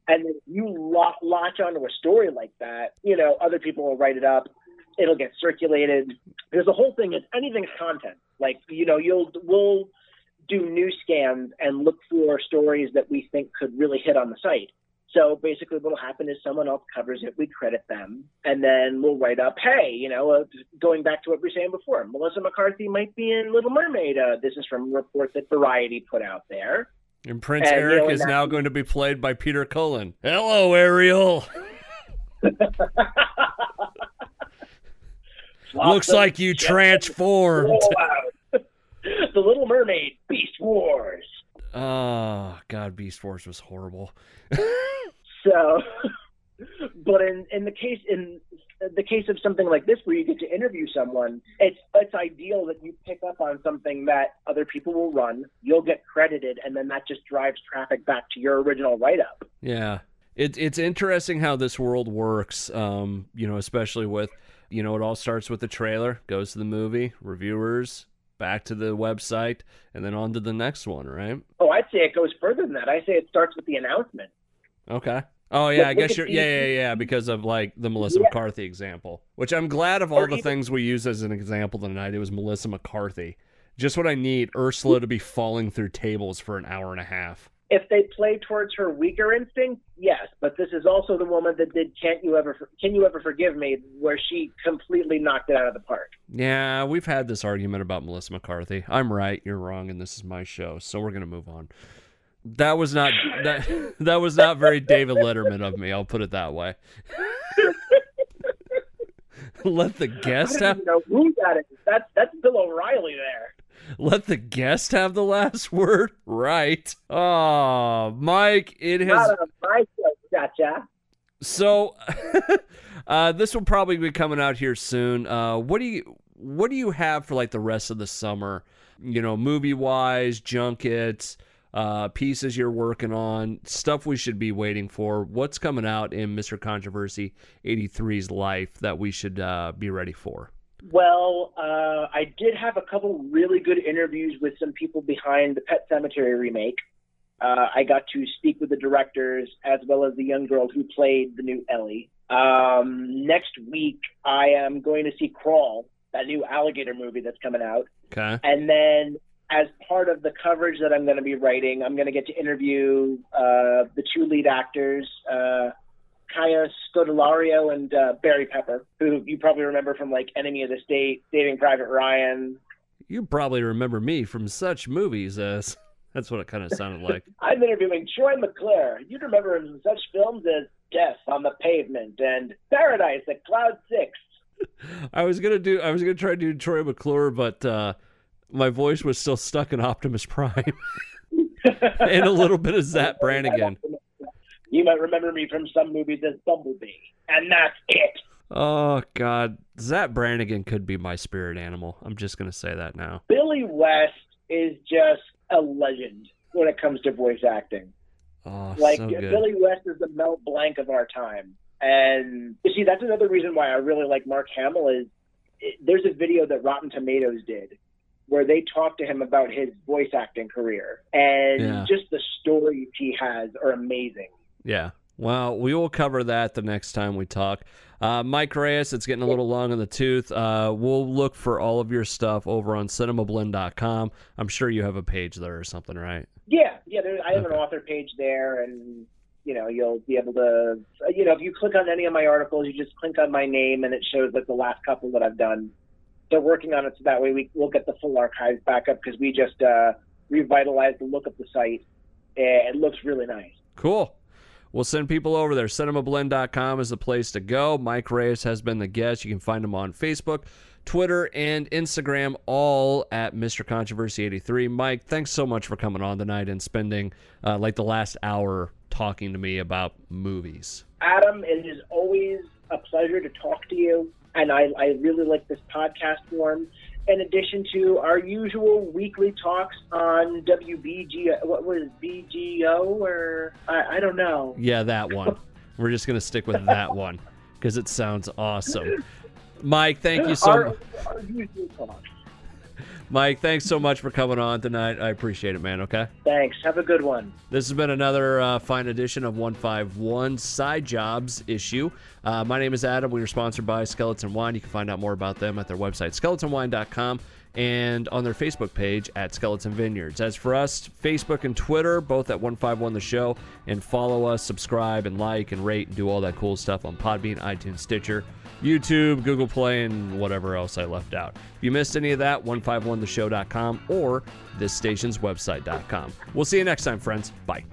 and then you lo- latch onto a story like that, you know, other people will write it up. It'll get circulated. Because the whole thing is anything's content. Like, you know, you'll we'll do news scans and look for stories that we think could really hit on the site. So basically, what'll happen is someone else covers it, we credit them, and then we'll write up, hey, you know, uh, going back to what we were saying before, Melissa McCarthy might be in Little Mermaid. Uh, this is from a report that Variety put out there. And Prince and, Eric you know, is now going to be played by Peter Cullen. Hello, Ariel. (laughs) Looks like you transformed. (laughs) the Little Mermaid Beast Wars. Oh God, Beast Wars was horrible. (laughs) so, but in in the case in the case of something like this where you get to interview someone, it's it's ideal that you pick up on something that other people will run. You'll get credited, and then that just drives traffic back to your original write up. Yeah, it, it's interesting how this world works. Um, you know, especially with you know, it all starts with the trailer, goes to the movie, reviewers, back to the website, and then on to the next one, right? Oh, I'd say it goes further than that. I say it starts with the announcement. Okay. Oh yeah, I guess you're yeah yeah yeah because of like the Melissa yeah. McCarthy example, which I'm glad of all or the even, things we use as an example tonight. It was Melissa McCarthy, just what I need. Ursula to be falling through tables for an hour and a half if they play towards her weaker instinct, yes. But this is also the woman that did "Can't You Ever Can You Ever Forgive Me," where she completely knocked it out of the park. Yeah, we've had this argument about Melissa McCarthy. I'm right, you're wrong, and this is my show, so we're gonna move on. That was not that (laughs) that was not very David Letterman of me. I'll put it that way. (laughs) Let the guest have. Know who that is. That's that's Bill O'Reilly there. Let the guest have the last (laughs) word. Right. Oh, Mike, it has. gotcha. So, (laughs) uh, this will probably be coming out here soon. Uh, what do you What do you have for like the rest of the summer? You know, movie wise, junkets, uh, pieces you're working on, stuff we should be waiting for. What's coming out in Mr. Controversy 83's life that we should uh, be ready for? Well, uh, I did have a couple really good interviews with some people behind the Pet Sematary remake. Uh, I got to speak with the directors as well as the young girl who played the new Ellie. Um, next week, I am going to see Crawl, that new alligator movie that's coming out. Okay. And then, as part of the coverage that I'm going to be writing, I'm going to get to interview uh, the two lead actors, uh, Kaya Scodelario and uh, Barry Pepper, who you probably remember from like Enemy of the State, Saving Private Ryan. You probably remember me from such movies as (laughs) that's what it kind of sounded like. (laughs) I'm interviewing Troy McClure. You'd remember him from such films as Death on the Pavement and Paradise at Cloud Six. (laughs) I was gonna do. I was gonna try to do Troy McClure, but uh, my voice was still stuck in Optimus Prime, and a little bit of Zapp Brannigan. You might remember me from some movies as Bumblebee, and that's it. Oh God, Zapp Brannigan could be my spirit animal. I'm just gonna say that now. Billy West is just a legend when it comes to voice acting. Oh, like so Billy West is the Mel Blanc of our time, and you see that's another reason why I really like Mark Hamill. Is it, there's a video that Rotten Tomatoes did where they talk to him about his voice acting career, and yeah. just the stories he has are amazing. Yeah. Well, we will cover that the next time we talk. Uh, Mike Reyes, it's getting a little long in the tooth. Uh, we'll look for all of your stuff over on cinemablend.com. I'm sure you have a page there or something, right? Yeah, yeah. There, I have okay. an author page there, and you know you'll be able to, you know, if you click on any of my articles, you just click on my name, and it shows like the last couple that I've done. They're working on it so that way we will get the full archives back up because we just uh, revitalized the look of the site. It looks really nice. Cool. We'll send people over there. CinemaBlend.com is the place to go. Mike Reyes has been the guest. You can find him on Facebook, Twitter, and Instagram, all at Mr. Controversy 83. Mike, thanks so much for coming on tonight and spending uh, like the last hour talking to me about movies. Adam, it is always a pleasure to talk to you. And I, I really like this podcast form in addition to our usual weekly talks on WBG, what was BGO or I, I don't know. Yeah, that one. (laughs) We're just gonna stick with that one because it sounds awesome. Mike, thank you so much. Mike, thanks so much for coming on tonight. I appreciate it, man. Okay. Thanks. Have a good one. This has been another uh, fine edition of 151 Side Jobs issue. Uh, my name is Adam. We are sponsored by Skeleton Wine. You can find out more about them at their website, skeletonwine.com and on their Facebook page at Skeleton Vineyards. As for us, Facebook and Twitter, both at 151 The Show, and follow us, subscribe, and like, and rate, and do all that cool stuff on Podbean, iTunes, Stitcher, YouTube, Google Play, and whatever else I left out. If you missed any of that, 151theshow.com or this station's website.com. We'll see you next time, friends. Bye.